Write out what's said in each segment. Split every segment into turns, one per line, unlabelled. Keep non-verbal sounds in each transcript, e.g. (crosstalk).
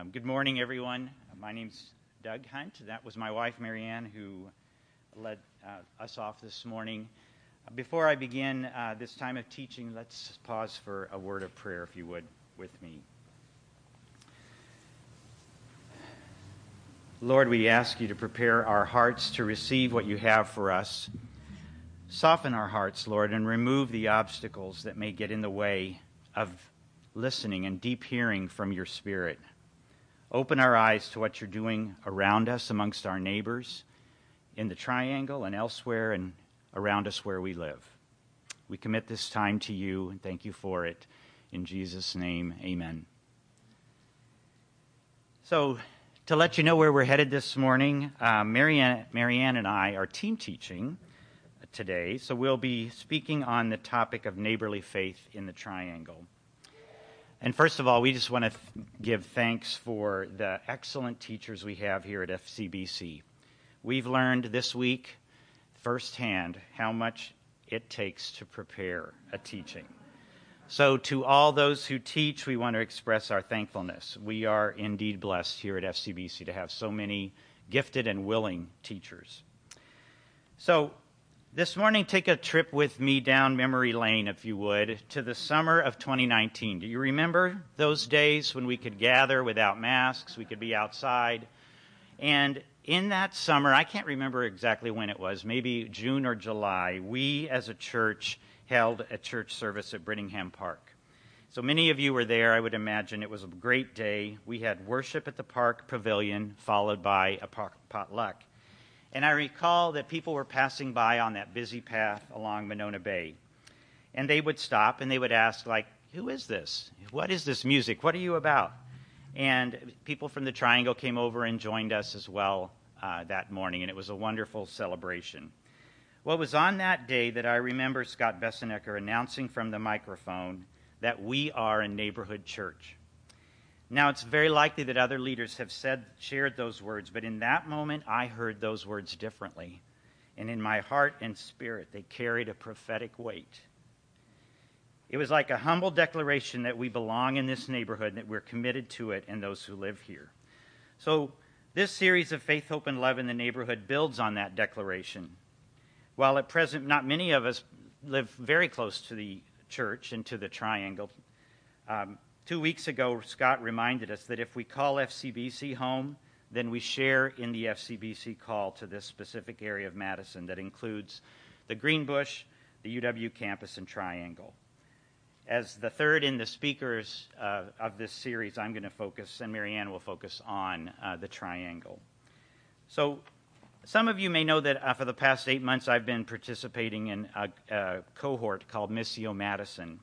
Um, good morning, everyone. My name's Doug Hunt. That was my wife, Marianne, who led uh, us off this morning. Before I begin uh, this time of teaching, let's pause for a word of prayer, if you would, with me. Lord, we ask you to prepare our hearts to receive what you have for us. Soften our hearts, Lord, and remove the obstacles that may get in the way of listening and deep hearing from your Spirit. Open our eyes to what you're doing around us, amongst our neighbors, in the triangle and elsewhere, and around us where we live. We commit this time to you and thank you for it. In Jesus' name, amen. So, to let you know where we're headed this morning, uh, Marianne, Marianne and I are team teaching today. So, we'll be speaking on the topic of neighborly faith in the triangle. And first of all, we just want to th- give thanks for the excellent teachers we have here at FCBC. We've learned this week firsthand how much it takes to prepare a teaching. So, to all those who teach, we want to express our thankfulness. We are indeed blessed here at FCBC to have so many gifted and willing teachers. So, this morning, take a trip with me down memory lane, if you would, to the summer of 2019. Do you remember those days when we could gather without masks, we could be outside? And in that summer, I can't remember exactly when it was, maybe June or July, we as a church held a church service at Brittingham Park. So many of you were there, I would imagine. It was a great day. We had worship at the park pavilion, followed by a potluck. And I recall that people were passing by on that busy path along Monona Bay. And they would stop and they would ask, like, who is this? What is this music? What are you about? And people from the Triangle came over and joined us as well uh, that morning, and it was a wonderful celebration. Well, it was on that day that I remember Scott Bessenecker announcing from the microphone that we are a neighborhood church. Now, it's very likely that other leaders have said, shared those words, but in that moment, I heard those words differently. And in my heart and spirit, they carried a prophetic weight. It was like a humble declaration that we belong in this neighborhood, that we're committed to it, and those who live here. So, this series of Faith, Hope, and Love in the Neighborhood builds on that declaration. While at present, not many of us live very close to the church and to the triangle, um, Two weeks ago, Scott reminded us that if we call FCBC home, then we share in the FCBC call to this specific area of Madison that includes the Greenbush, the UW campus, and Triangle. As the third in the speakers uh, of this series, I'm going to focus, and Marianne will focus on uh, the Triangle. So, some of you may know that uh, for the past eight months I've been participating in a, a cohort called Missio Madison.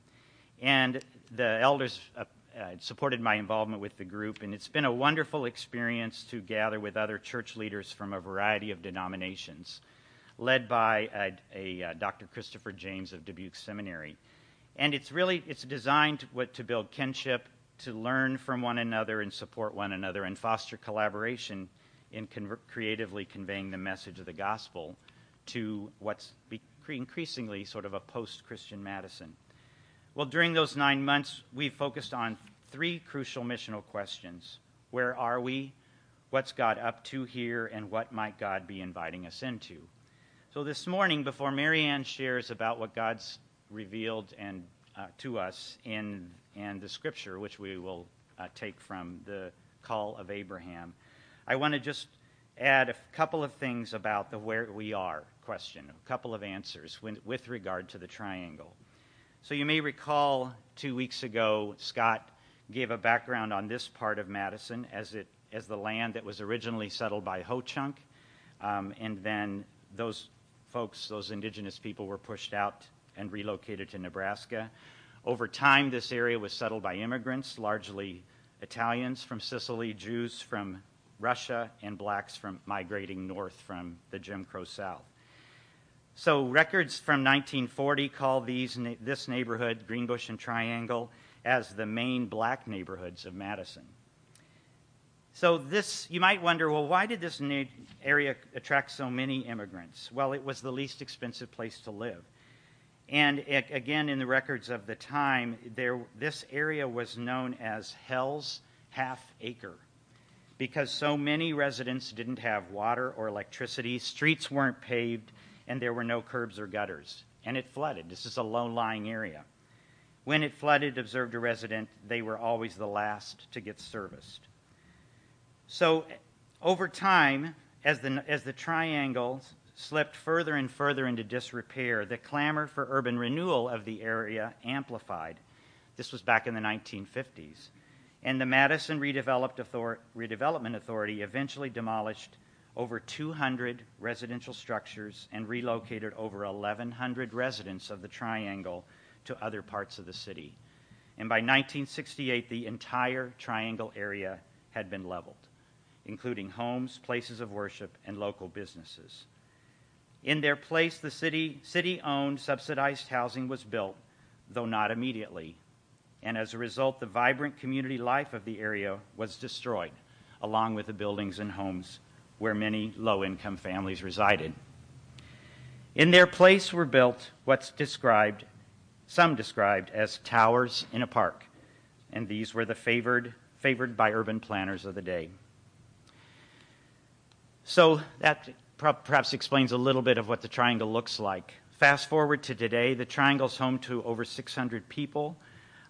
And the elders uh, uh, supported my involvement with the group, and it's been a wonderful experience to gather with other church leaders from a variety of denominations, led by a, a, a uh, Dr. Christopher James of Dubuque Seminary. And it's really it's designed to, what, to build kinship, to learn from one another and support one another, and foster collaboration in con- creatively conveying the message of the gospel to what's increasingly sort of a post-Christian Madison. Well, during those nine months, we focused on three crucial missional questions Where are we? What's God up to here? And what might God be inviting us into? So, this morning, before Marianne shares about what God's revealed and uh, to us in and the scripture, which we will uh, take from the call of Abraham, I want to just add a couple of things about the where we are question, a couple of answers with, with regard to the triangle. So you may recall two weeks ago, Scott gave a background on this part of Madison as, it, as the land that was originally settled by Ho Chunk. Um, and then those folks, those indigenous people, were pushed out and relocated to Nebraska. Over time, this area was settled by immigrants, largely Italians from Sicily, Jews from Russia, and blacks from migrating north from the Jim Crow South. So records from 1940 call these, this neighborhood, Greenbush and Triangle, as the main black neighborhoods of Madison. So this, you might wonder, well, why did this area attract so many immigrants? Well, it was the least expensive place to live. And again, in the records of the time, there, this area was known as Hell's Half Acre. because so many residents didn't have water or electricity, streets weren't paved, and there were no curbs or gutters. And it flooded. This is a low lying area. When it flooded, observed a resident, they were always the last to get serviced. So, over time, as the, as the triangle slipped further and further into disrepair, the clamor for urban renewal of the area amplified. This was back in the 1950s. And the Madison Redevelopment Authority eventually demolished over 200 residential structures and relocated over 1,100 residents of the Triangle to other parts of the city. And by 1968, the entire Triangle area had been leveled, including homes, places of worship, and local businesses. In their place, the city, city owned subsidized housing was built, though not immediately. And as a result, the vibrant community life of the area was destroyed, along with the buildings and homes where many low income families resided. In their place were built what's described, some described as towers in a park, and these were the favored, favored by urban planners of the day. So that perhaps explains a little bit of what the triangle looks like. Fast forward to today, the triangle's home to over 600 people.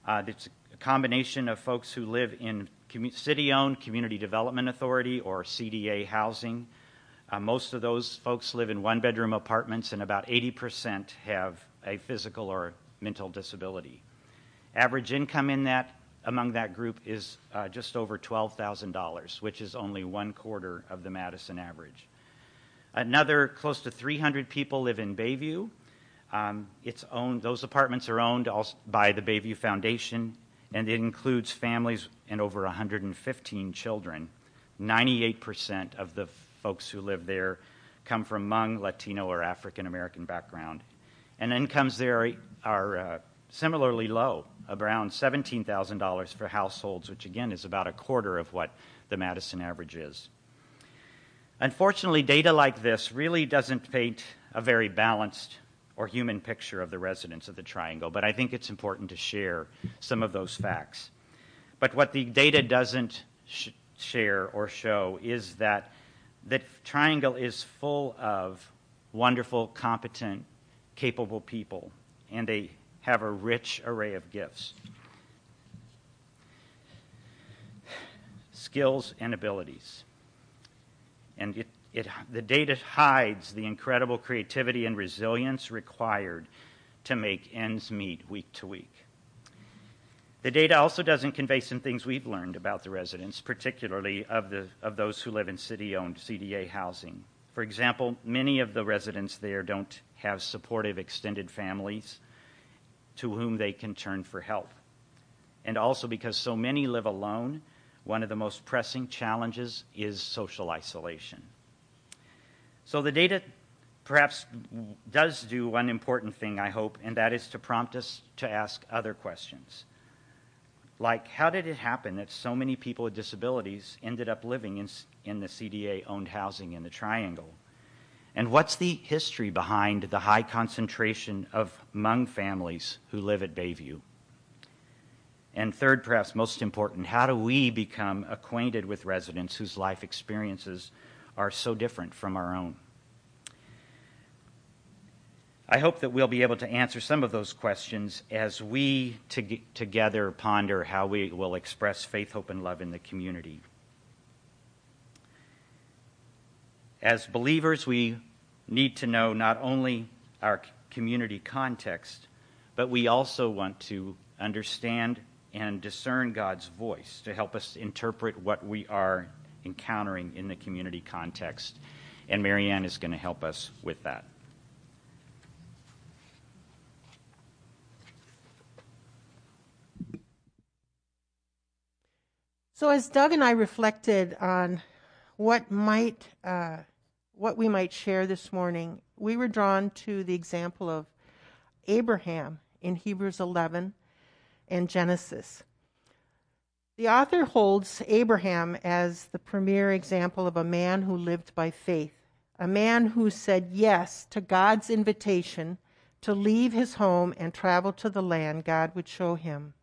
Uh, it's a combination of folks who live in city owned Community Development Authority or CDA housing. Uh, most of those folks live in one bedroom apartments, and about 80% have a physical or mental disability. Average income in that among that group is uh, just over $12,000, which is only one quarter of the Madison average. Another close to 300 people live in Bayview. Um, it's owned; those apartments are owned by the Bayview Foundation, and it includes families and over 115 children. 98% of the folks who live there come from Hmong, Latino, or African American background, and incomes there are uh, similarly low, around $17,000 for households, which again is about a quarter of what the Madison average is. Unfortunately, data like this really doesn't paint a very balanced or human picture of the residents of the triangle, but I think it's important to share some of those facts. But what the data doesn't sh- share or show is that the triangle is full of wonderful, competent, capable people, and they have a rich array of gifts, skills, and abilities and it, it, the data hides the incredible creativity and resilience required to make ends meet week to week. The data also doesn't convey some things we've learned about the residents, particularly of, the, of those who live in city owned CDA housing. For example, many of the residents there don't have supportive extended families to whom they can turn for help. And also because so many live alone, one of the most pressing challenges is social isolation. So the data perhaps does do one important thing, I hope, and that is to prompt us to ask other questions. Like, how did it happen that so many people with disabilities ended up living in, in the CDA owned housing in the Triangle? And what's the history behind the high concentration of Hmong families who live at Bayview? And third, perhaps most important, how do we become acquainted with residents whose life experiences are so different from our own? I hope that we'll be able to answer some of those questions as we to- together ponder how we will express faith, hope, and love in the community. As believers, we need to know not only our community context, but we also want to understand and discern God's voice to help us interpret what we are encountering in the community context. And Marianne is going to help us with that.
So, as Doug and I reflected on what might, uh, what we might share this morning, we were drawn to the example of Abraham in Hebrews 11 and Genesis. The author holds Abraham as the premier example of a man who lived by faith, a man who said yes to God's invitation to leave his home and travel to the land God would show him.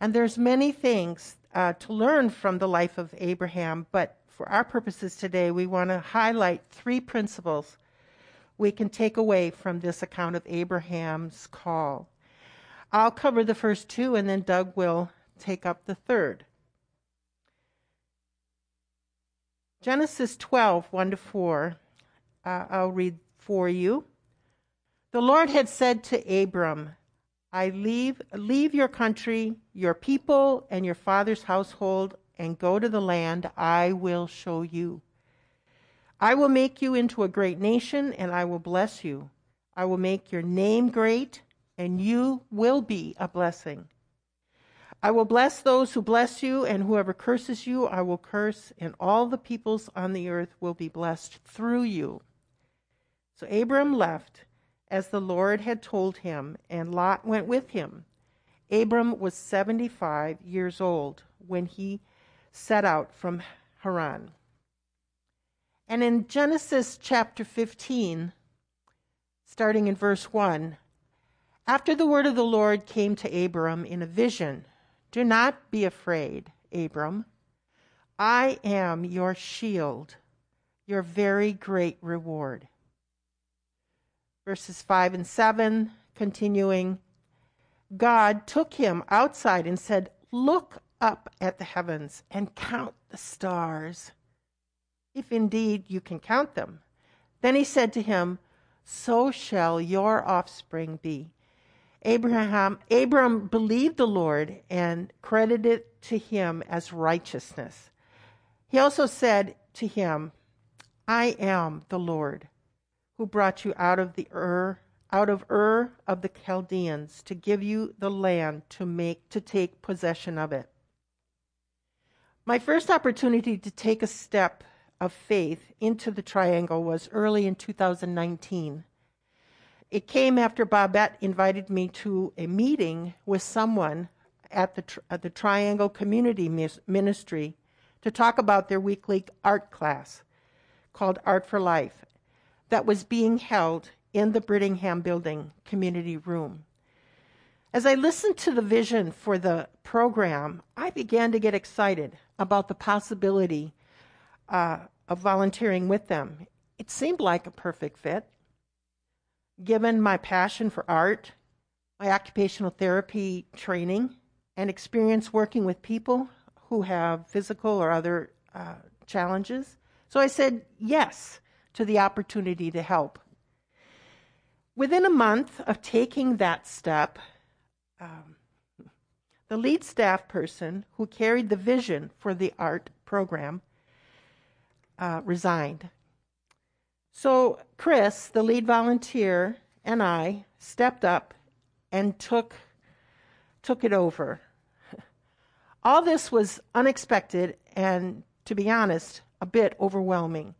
And there's many things uh, to learn from the life of Abraham, but for our purposes today, we want to highlight three principles we can take away from this account of Abraham's call. I'll cover the first two, and then Doug will take up the third. Genesis 12, 1 to 4. Uh, I'll read for you. The Lord had said to Abram, I leave, leave your country, your people, and your father's household, and go to the land I will show you. I will make you into a great nation, and I will bless you. I will make your name great, and you will be a blessing. I will bless those who bless you, and whoever curses you, I will curse, and all the peoples on the earth will be blessed through you. So Abram left as the Lord had told him, and Lot went with him. Abram was 75 years old when he set out from Haran. And in Genesis chapter 15, starting in verse 1, after the word of the Lord came to Abram in a vision, do not be afraid, Abram. I am your shield, your very great reward. Verses 5 and 7, continuing, God took him outside and said, Look up at the heavens and count the stars if indeed you can count them. Then he said to him, So shall your offspring be. Abraham Abram believed the Lord and credited it to him as righteousness. He also said to him, I am the Lord who brought you out of the Ur out of Ur of the Chaldeans to give you the land to make to take possession of it. My first opportunity to take a step of faith into the triangle was early in 2019. It came after Babette invited me to a meeting with someone at the, at the Triangle Community Ministry to talk about their weekly art class called Art for Life that was being held in the Brittingham Building community room. As I listened to the vision for the program, I began to get excited about the possibility uh, of volunteering with them. It seemed like a perfect fit. Given my passion for art, my occupational therapy training, and experience working with people who have physical or other uh, challenges. So I said yes to the opportunity to help. Within a month of taking that step, um, the lead staff person who carried the vision for the art program uh, resigned. So Chris, the lead volunteer, and I stepped up and took took it over. All this was unexpected and, to be honest, a bit overwhelming.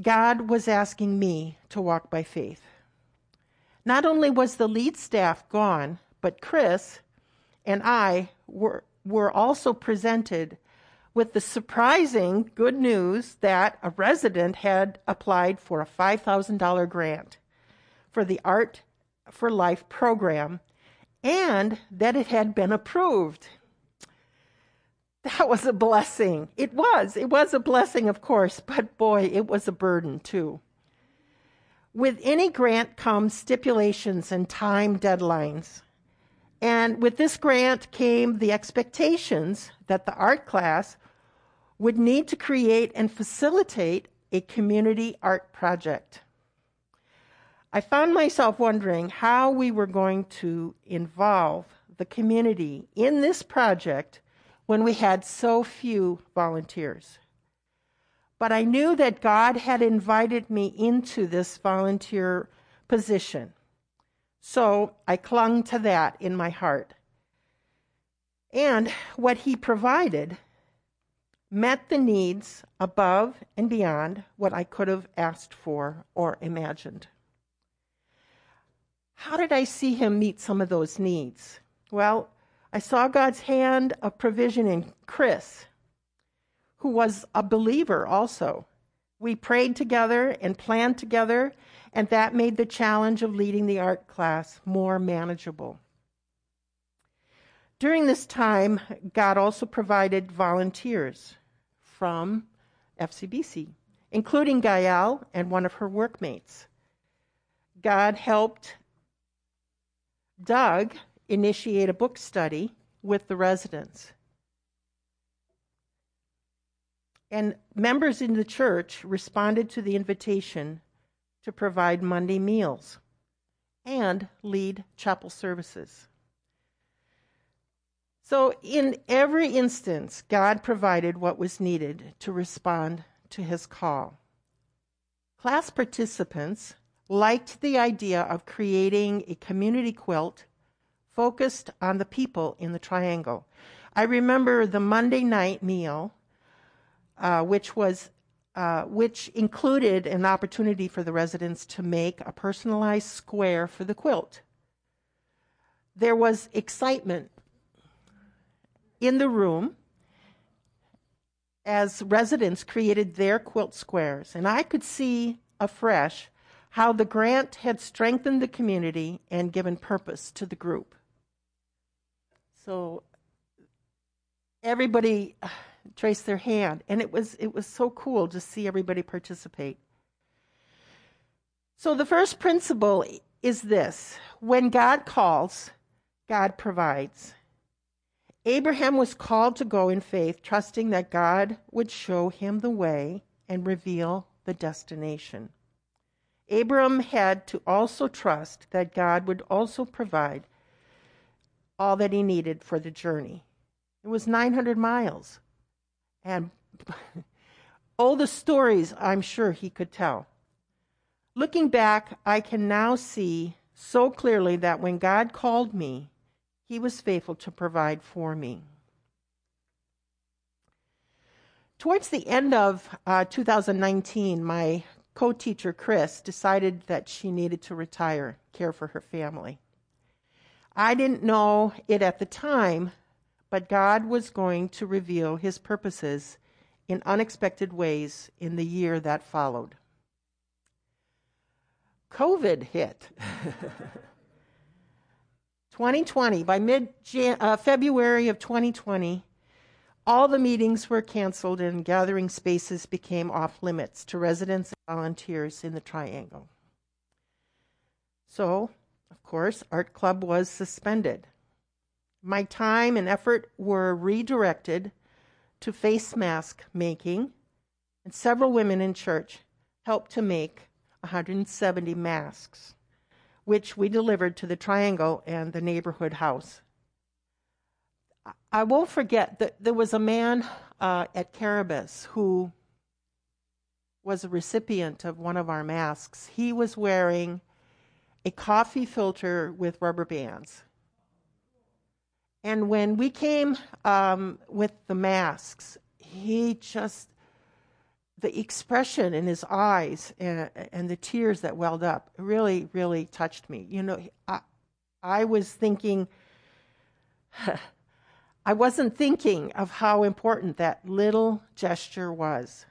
God was asking me to walk by faith. Not only was the lead staff gone, but Chris and I were, were also presented with the surprising good news that a resident had applied for a $5,000 grant for the Art for Life program and that it had been approved. That was a blessing. It was. It was a blessing, of course, but boy, it was a burden too. With any grant comes stipulations and time deadlines. And with this grant came the expectations that the art class would need to create and facilitate a community art project. I found myself wondering how we were going to involve the community in this project when we had so few volunteers. But I knew that God had invited me into this volunteer position. So I clung to that in my heart. And what he provided met the needs above and beyond what I could have asked for or imagined. How did I see him meet some of those needs? Well, I saw God's hand of provision in Chris, who was a believer also. We prayed together and planned together, and that made the challenge of leading the art class more manageable. During this time, God also provided volunteers from FCBC, including Gael and one of her workmates. God helped Doug initiate a book study with the residents. And members in the church responded to the invitation to provide Monday meals and lead chapel services. So, in every instance, God provided what was needed to respond to his call. Class participants liked the idea of creating a community quilt focused on the people in the triangle. I remember the Monday night meal, uh, which was uh, which included an opportunity for the residents to make a personalized square for the quilt. There was excitement in the room as residents created their quilt squares, and I could see afresh how the grant had strengthened the community and given purpose to the group. So everybody uh, traced their hand, and it was it was so cool to see everybody participate. So the first principle is this: when God calls, God provides. Abraham was called to go in faith, trusting that God would show him the way and reveal the destination. Abram had to also trust that God would also provide all that he needed for the journey. It was 900 miles. And (laughs) all the stories I'm sure he could tell. Looking back, I can now see so clearly that when God called me, he was faithful to provide for me. Towards the end of uh, 2019, my co teacher, Chris, decided that she needed to retire, care for her family. I didn't know it at the time, but God was going to reveal his purposes in unexpected ways in the year that followed. COVID hit. (laughs) 2020, by mid uh, February of 2020, all the meetings were canceled and gathering spaces became off limits to residents and volunteers in the Triangle. So, of course, Art Club was suspended. My time and effort were redirected to face mask making, and several women in church helped to make 170 masks which we delivered to the Triangle and the neighborhood house. I won't forget that there was a man uh, at Karabis who was a recipient of one of our masks. He was wearing a coffee filter with rubber bands. And when we came um, with the masks, he just the expression in his eyes and, and, the tears that welled up really, really touched me. You know, I, I was thinking, (sighs) I wasn't thinking of how important that little gesture was.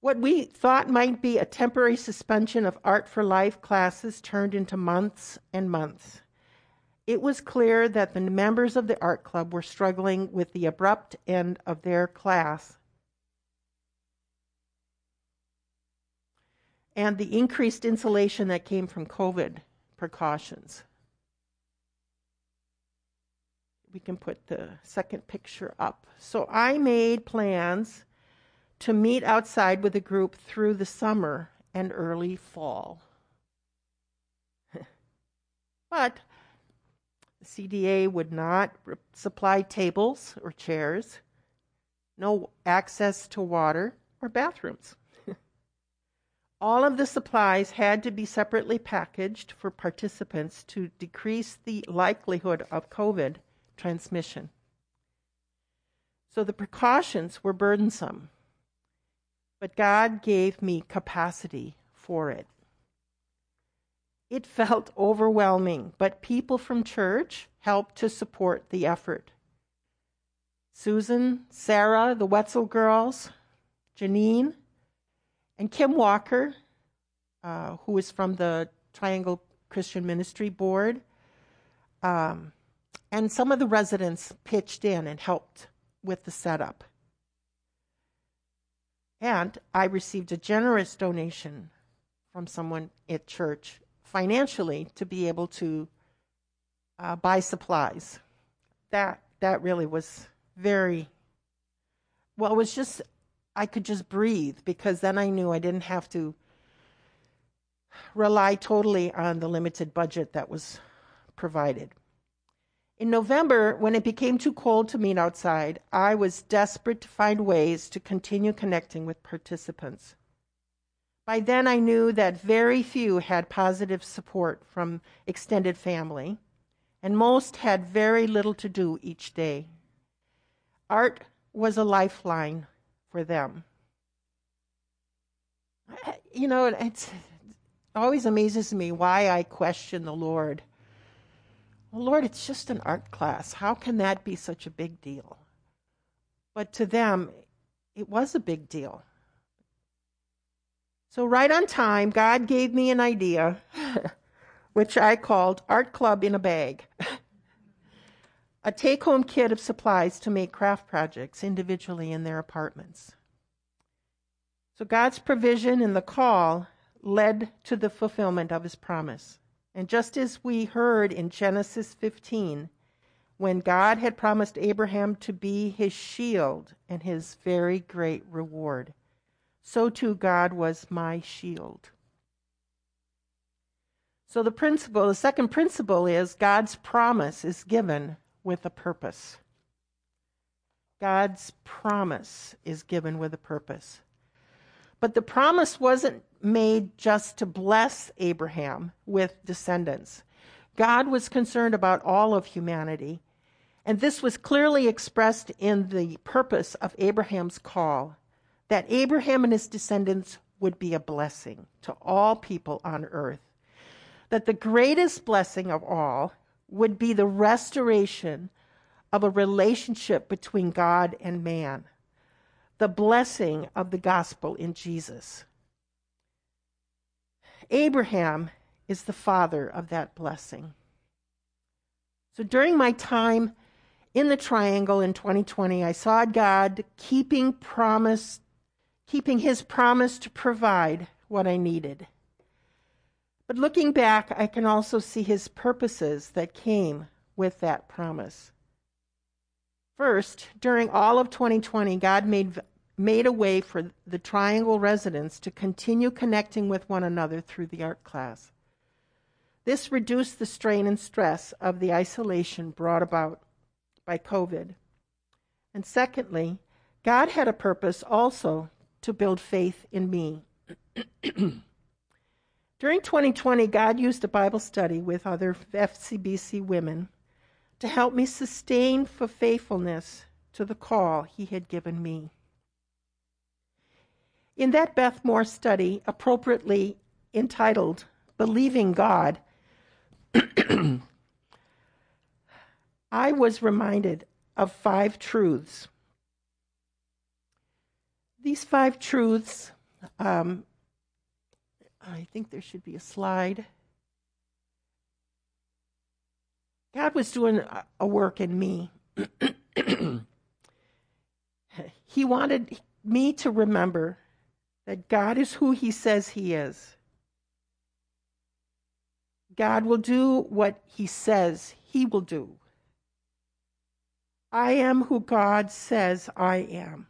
What we thought might be a temporary suspension of Art for Life classes turned into months and months. It was clear that the members of the art club were struggling with the abrupt end of their class and the increased insulation that came from COVID precautions. We can put the second picture up. So I made plans to meet outside with a group through the summer and early fall. (laughs) but the CDA would not supply tables or chairs, no access to water or bathrooms. (laughs) All of the supplies had to be separately packaged for participants to decrease the likelihood of COVID transmission. So the precautions were burdensome, but God gave me capacity for it. It felt overwhelming, but people from church helped to support the effort. Susan, Sarah, the Wetzel girls, Janine, and Kim Walker, uh, who is from the Triangle Christian Ministry Board, um, and some of the residents pitched in and helped with the setup. And I received a generous donation from someone at church financially to be able to uh, buy supplies. That that really was very well. It was just I could just breathe because then I knew I didn't have to rely totally on the limited budget that was provided. In November, when it became too cold to meet outside, I was desperate to find ways to continue connecting with participants. By then, I knew that very few had positive support from extended family, and most had very little to do each day. Art was a lifeline for them. You know, it always amazes me why I question the Lord well, Lord, it's just an art class. How can that be such a big deal? But to them, it was a big deal. So, right on time, God gave me an idea, (laughs) which I called Art Club in a Bag (laughs) a take home kit of supplies to make craft projects individually in their apartments. So, God's provision and the call led to the fulfillment of his promise. And just as we heard in Genesis 15, when God had promised Abraham to be his shield and his very great reward, so too God was my shield. So the principle, the second principle is God's promise is given with a purpose. God's promise is given with a purpose. But the promise wasn't made just to bless Abraham with descendants. God was concerned about all of humanity, and this was clearly expressed in the purpose of Abraham's call that Abraham and his descendants would be a blessing to all people on earth. That the greatest blessing of all would be the restoration of a relationship between God and man, the blessing of the gospel in Jesus. Abraham is the father of that blessing. So during my time in the triangle in 2020, I saw God keeping promise, keeping his promise to provide what I needed. But looking back, I can also see his purposes that came with that promise. First, during all of 2020, God made made a way for the Triangle residents to continue connecting with one another through the art class. This reduced the strain and stress of the isolation brought about by COVID. And secondly, God had a purpose also to build faith in me. (clears throat) During 2020, God used a Bible study with other FCBC women to help me sustain for faithfulness to the call He had given me. In that Beth Moore study, appropriately entitled Believing God, (clears throat) I was reminded of five truths. These five truths, um, I think there should be a slide. God was doing a work in me. (clears throat) he wanted me to remember that God is who He says He is. God will do what He says He will do. I am who God says I am.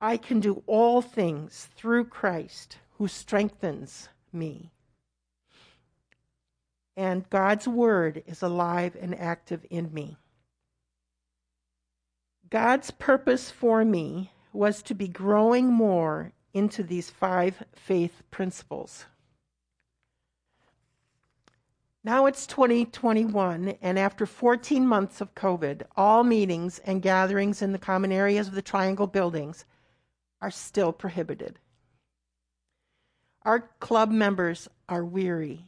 I can do all things through Christ who strengthens me. And God's word is alive and active in me. God's purpose for me was to be growing more into these five faith principles. Now it's 2021, and after 14 months of COVID, all meetings and gatherings in the common areas of the Triangle buildings are still prohibited. Our club members are weary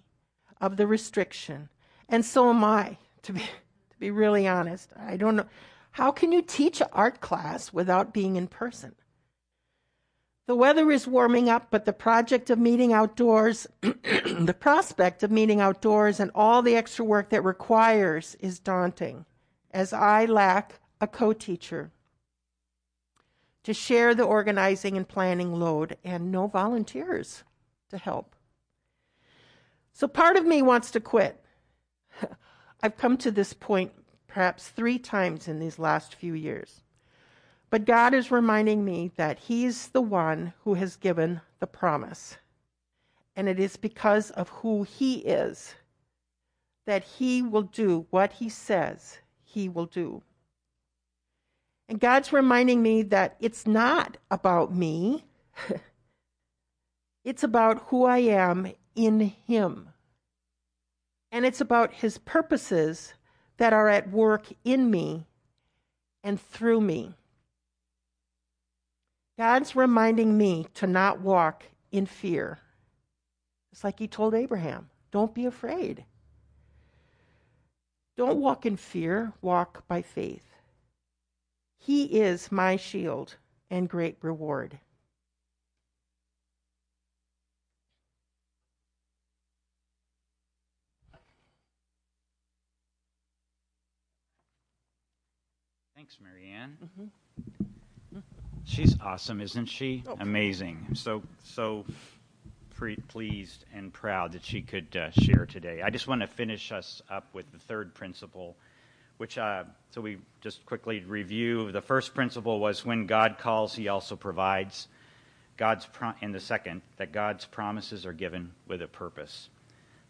of the restriction, and so am I, to be, to be really honest. I don't know. How can you teach art class without being in person? The weather is warming up, but the project of meeting outdoors, (clears throat) the prospect of meeting outdoors and all the extra work that requires is daunting, as I lack a co teacher to share the organizing and planning load and no volunteers to help. So part of me wants to quit. (laughs) I've come to this point perhaps three times in these last few years. But God is reminding me that He's the one who has given the promise. And it is because of who He is that He will do what He says He will do. And God's reminding me that it's not about me, (laughs) it's about who I am in Him. And it's about His purposes that are at work in me and through me. God's reminding me to not walk in fear. It's like he told Abraham don't be afraid. Don't walk in fear, walk by faith. He is my shield and great reward.
Thanks, Marianne. Mm-hmm. She's awesome, isn't she? Oh. Amazing. So so pre- pleased and proud that she could uh, share today. I just want to finish us up with the third principle, which uh, so we just quickly review. The first principle was when God calls, He also provides. God's pro- and the second that God's promises are given with a purpose.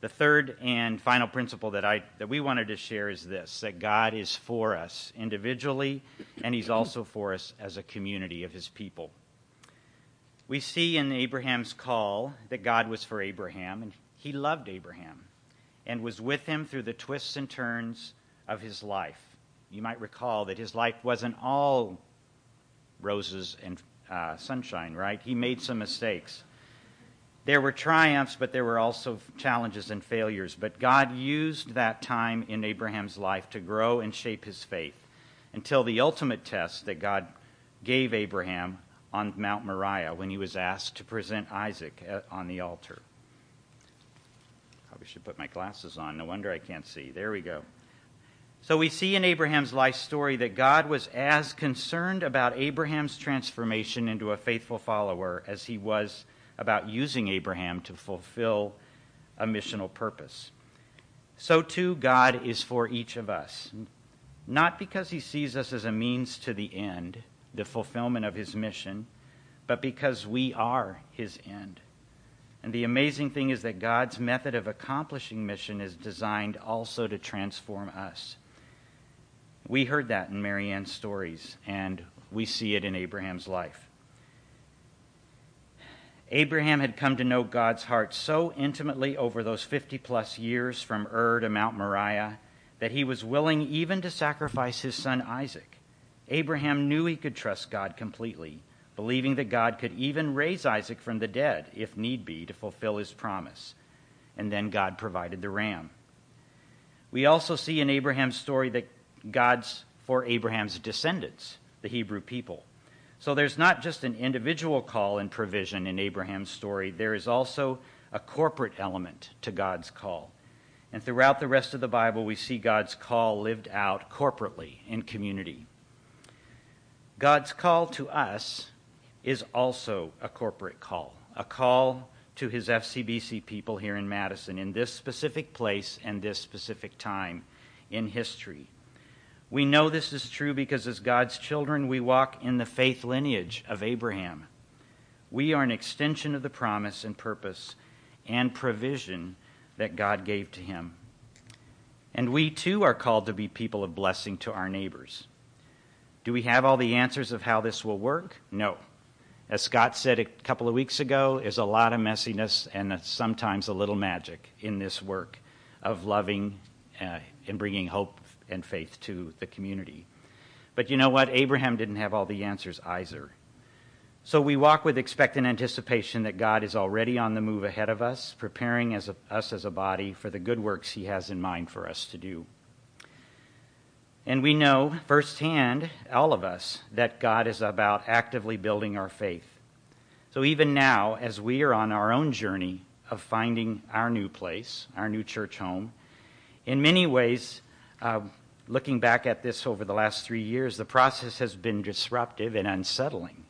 The third and final principle that, I, that we wanted to share is this that God is for us individually, and He's also for us as a community of His people. We see in Abraham's call that God was for Abraham, and He loved Abraham and was with him through the twists and turns of his life. You might recall that his life wasn't all roses and uh, sunshine, right? He made some mistakes. There were triumphs, but there were also challenges and failures. But God used that time in Abraham's life to grow and shape his faith until the ultimate test that God gave Abraham on Mount Moriah when he was asked to present Isaac on the altar. Probably should put my glasses on. No wonder I can't see. There we go. So we see in Abraham's life story that God was as concerned about Abraham's transformation into a faithful follower as he was about using Abraham to fulfill a missional purpose. So too, God is for each of us, not because he sees us as a means to the end, the fulfillment of his mission, but because we are his end. And the amazing thing is that God's method of accomplishing mission is designed also to transform us. We heard that in Marianne's stories, and we see it in Abraham's life. Abraham had come to know God's heart so intimately over those 50 plus years from Ur to Mount Moriah that he was willing even to sacrifice his son Isaac. Abraham knew he could trust God completely, believing that God could even raise Isaac from the dead, if need be, to fulfill his promise. And then God provided the ram. We also see in Abraham's story that God's for Abraham's descendants, the Hebrew people. So there's not just an individual call and provision in Abraham's story, there is also a corporate element to God's call. And throughout the rest of the Bible, we see God's call lived out corporately in community. God's call to us is also a corporate call, a call to his FCBC people here in Madison in this specific place and this specific time in history. We know this is true because as God's children, we walk in the faith lineage of Abraham. We are an extension of the promise and purpose and provision that God gave to him. And we too are called to be people of blessing to our neighbors. Do we have all the answers of how this will work? No. As Scott said a couple of weeks ago, there's a lot of messiness and sometimes a little magic in this work of loving uh, and bringing hope and faith to the community. But you know what? Abraham didn't have all the answers either. So we walk with expectant anticipation that God is already on the move ahead of us, preparing as a, us as a body for the good works he has in mind for us to do. And we know firsthand, all of us, that God is about actively building our faith. So even now, as we are on our own journey of finding our new place, our new church home, in many ways, uh, looking back at this over the last three years, the process has been disruptive and unsettling.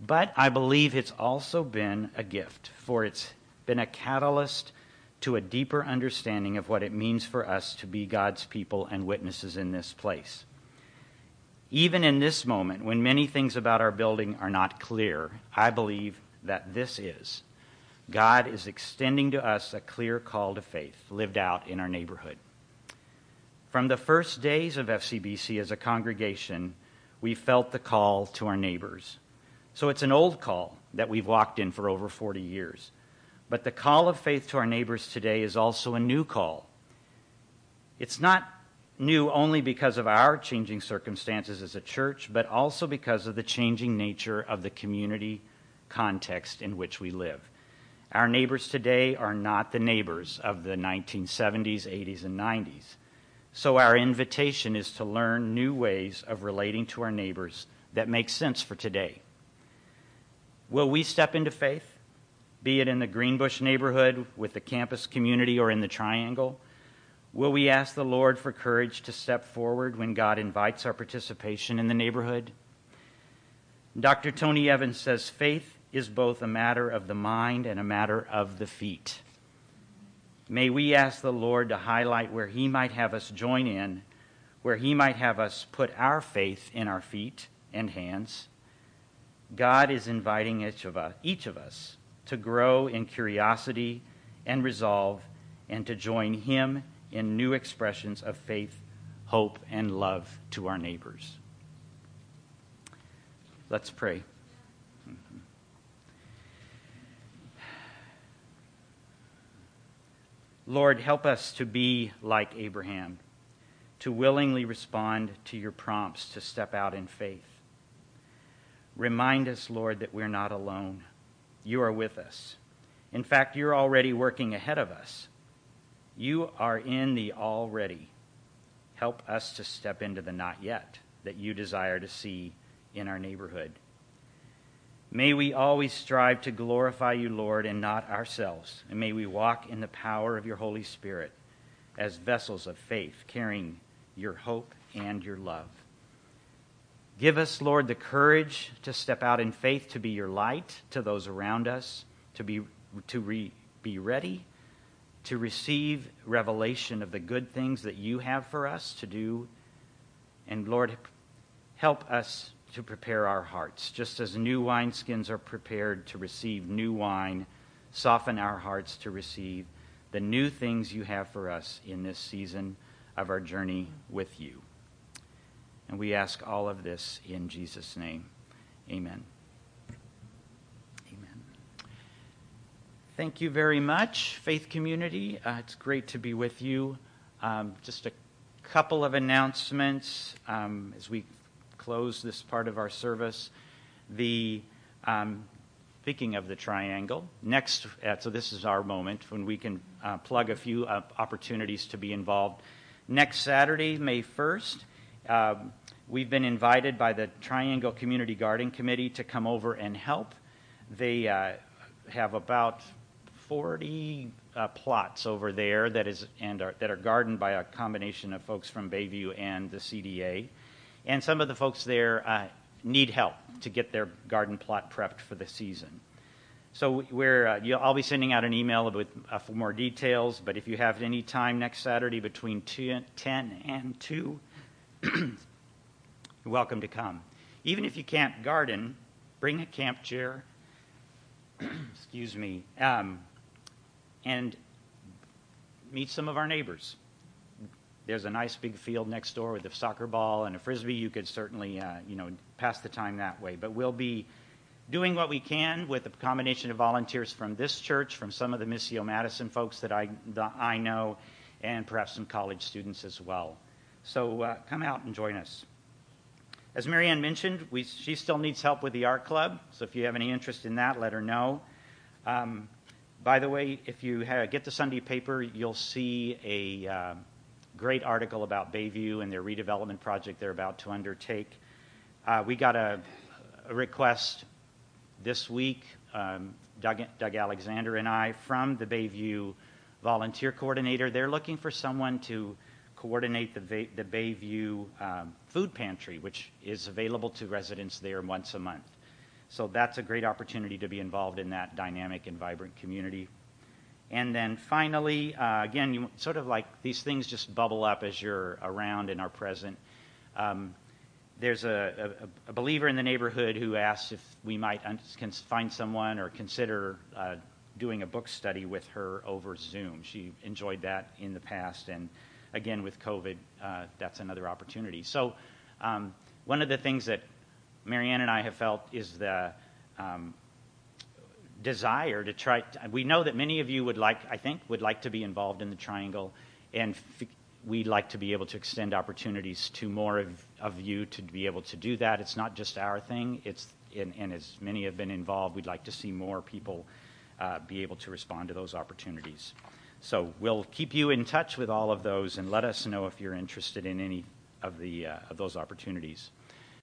But I believe it's also been a gift, for it's been a catalyst to a deeper understanding of what it means for us to be God's people and witnesses in this place. Even in this moment, when many things about our building are not clear, I believe that this is. God is extending to us a clear call to faith lived out in our neighborhood. From the first days of FCBC as a congregation, we felt the call to our neighbors. So it's an old call that we've walked in for over 40 years. But the call of faith to our neighbors today is also a new call. It's not new only because of our changing circumstances as a church, but also because of the changing nature of the community context in which we live. Our neighbors today are not the neighbors of the 1970s, 80s, and 90s. So our invitation is to learn new ways of relating to our neighbors that make sense for today. Will we step into faith, be it in the Greenbush neighborhood with the campus community or in the Triangle? Will we ask the Lord for courage to step forward when God invites our participation in the neighborhood? Dr. Tony Evans says faith is both a matter of the mind and a matter of the feet. May we ask the Lord to highlight where He might have us join in, where He might have us put our faith in our feet and hands. God is inviting each of us, each of us to grow in curiosity and resolve and to join Him in new expressions of faith, hope, and love to our neighbors. Let's pray. Lord, help us to be like Abraham, to willingly respond to your prompts to step out in faith. Remind us, Lord, that we're not alone. You are with us. In fact, you're already working ahead of us. You are in the already. Help us to step into the not yet that you desire to see in our neighborhood. May we always strive to glorify you, Lord, and not ourselves. And may we walk in the power of your Holy Spirit as vessels of faith, carrying your hope and your love. Give us, Lord, the courage to step out in faith, to be your light to those around us, to be, to re, be ready to receive revelation of the good things that you have for us to do. And Lord, help us to prepare our hearts. Just as new wineskins are prepared to receive new wine, soften our hearts to receive the new things you have for us in this season of our journey with you. And we ask all of this in Jesus' name. Amen. Amen. Thank you very much, Faith Community. Uh, it's great to be with you. Um, just a couple of announcements um, as we close this part of our service. The um, speaking of the triangle, next, uh, so this is our moment when we can uh, plug a few uh, opportunities to be involved. Next Saturday, May 1st, um, we've been invited by the Triangle Community Garden Committee to come over and help. They uh, have about 40 uh, plots over there that is and are, that are gardened by a combination of folks from Bayview and the CDA. And some of the folks there uh, need help to get their garden plot prepped for the season. So we're, uh, I'll be sending out an email with uh, for more details. But if you have any time next Saturday between 10 and 2, (clears throat) you're welcome to come. Even if you can't garden, bring a camp chair. (clears throat) excuse me, um, and meet some of our neighbors there's a nice big field next door with a soccer ball and a frisbee. You could certainly, uh, you know, pass the time that way. But we'll be doing what we can with a combination of volunteers from this church, from some of the Missio Madison folks that I, that I know, and perhaps some college students as well. So uh, come out and join us. As Marianne mentioned, we, she still needs help with the art club. So if you have any interest in that, let her know. Um, by the way, if you have, get the Sunday paper, you'll see a uh, great article about Bayview and their redevelopment project they're about to undertake. Uh, we got a, a, request this week um, Doug, Doug Alexander and I from the Bayview Volunteer Coordinator. They're looking for someone to coordinate the, the Bayview um, Food Pantry, which is available to residents there once a month. So that's a great opportunity to be involved in that dynamic and vibrant community. And then finally, uh, again, you sort of like these things just bubble up as you're around and are present. Um, there's a, a, a, believer in the neighborhood who asked if we might un- can find someone or consider uh, doing a book study with her over Zoom. She enjoyed that in the past, and again with COVID, uh, that's another opportunity. So, um, one of the things that Marianne and I have felt is the um, desire to try. We know that many of you would like, I think, would like to be involved in the triangle, and f- we'd like to be able to extend opportunities to more of, of, you to be able to do that. It's not just our thing. It's and, and as many have been involved, we'd like to see more people uh, be able to respond to those opportunities. So we'll keep you in touch with all of those and let us know if you're interested in any of the uh, of those opportunities.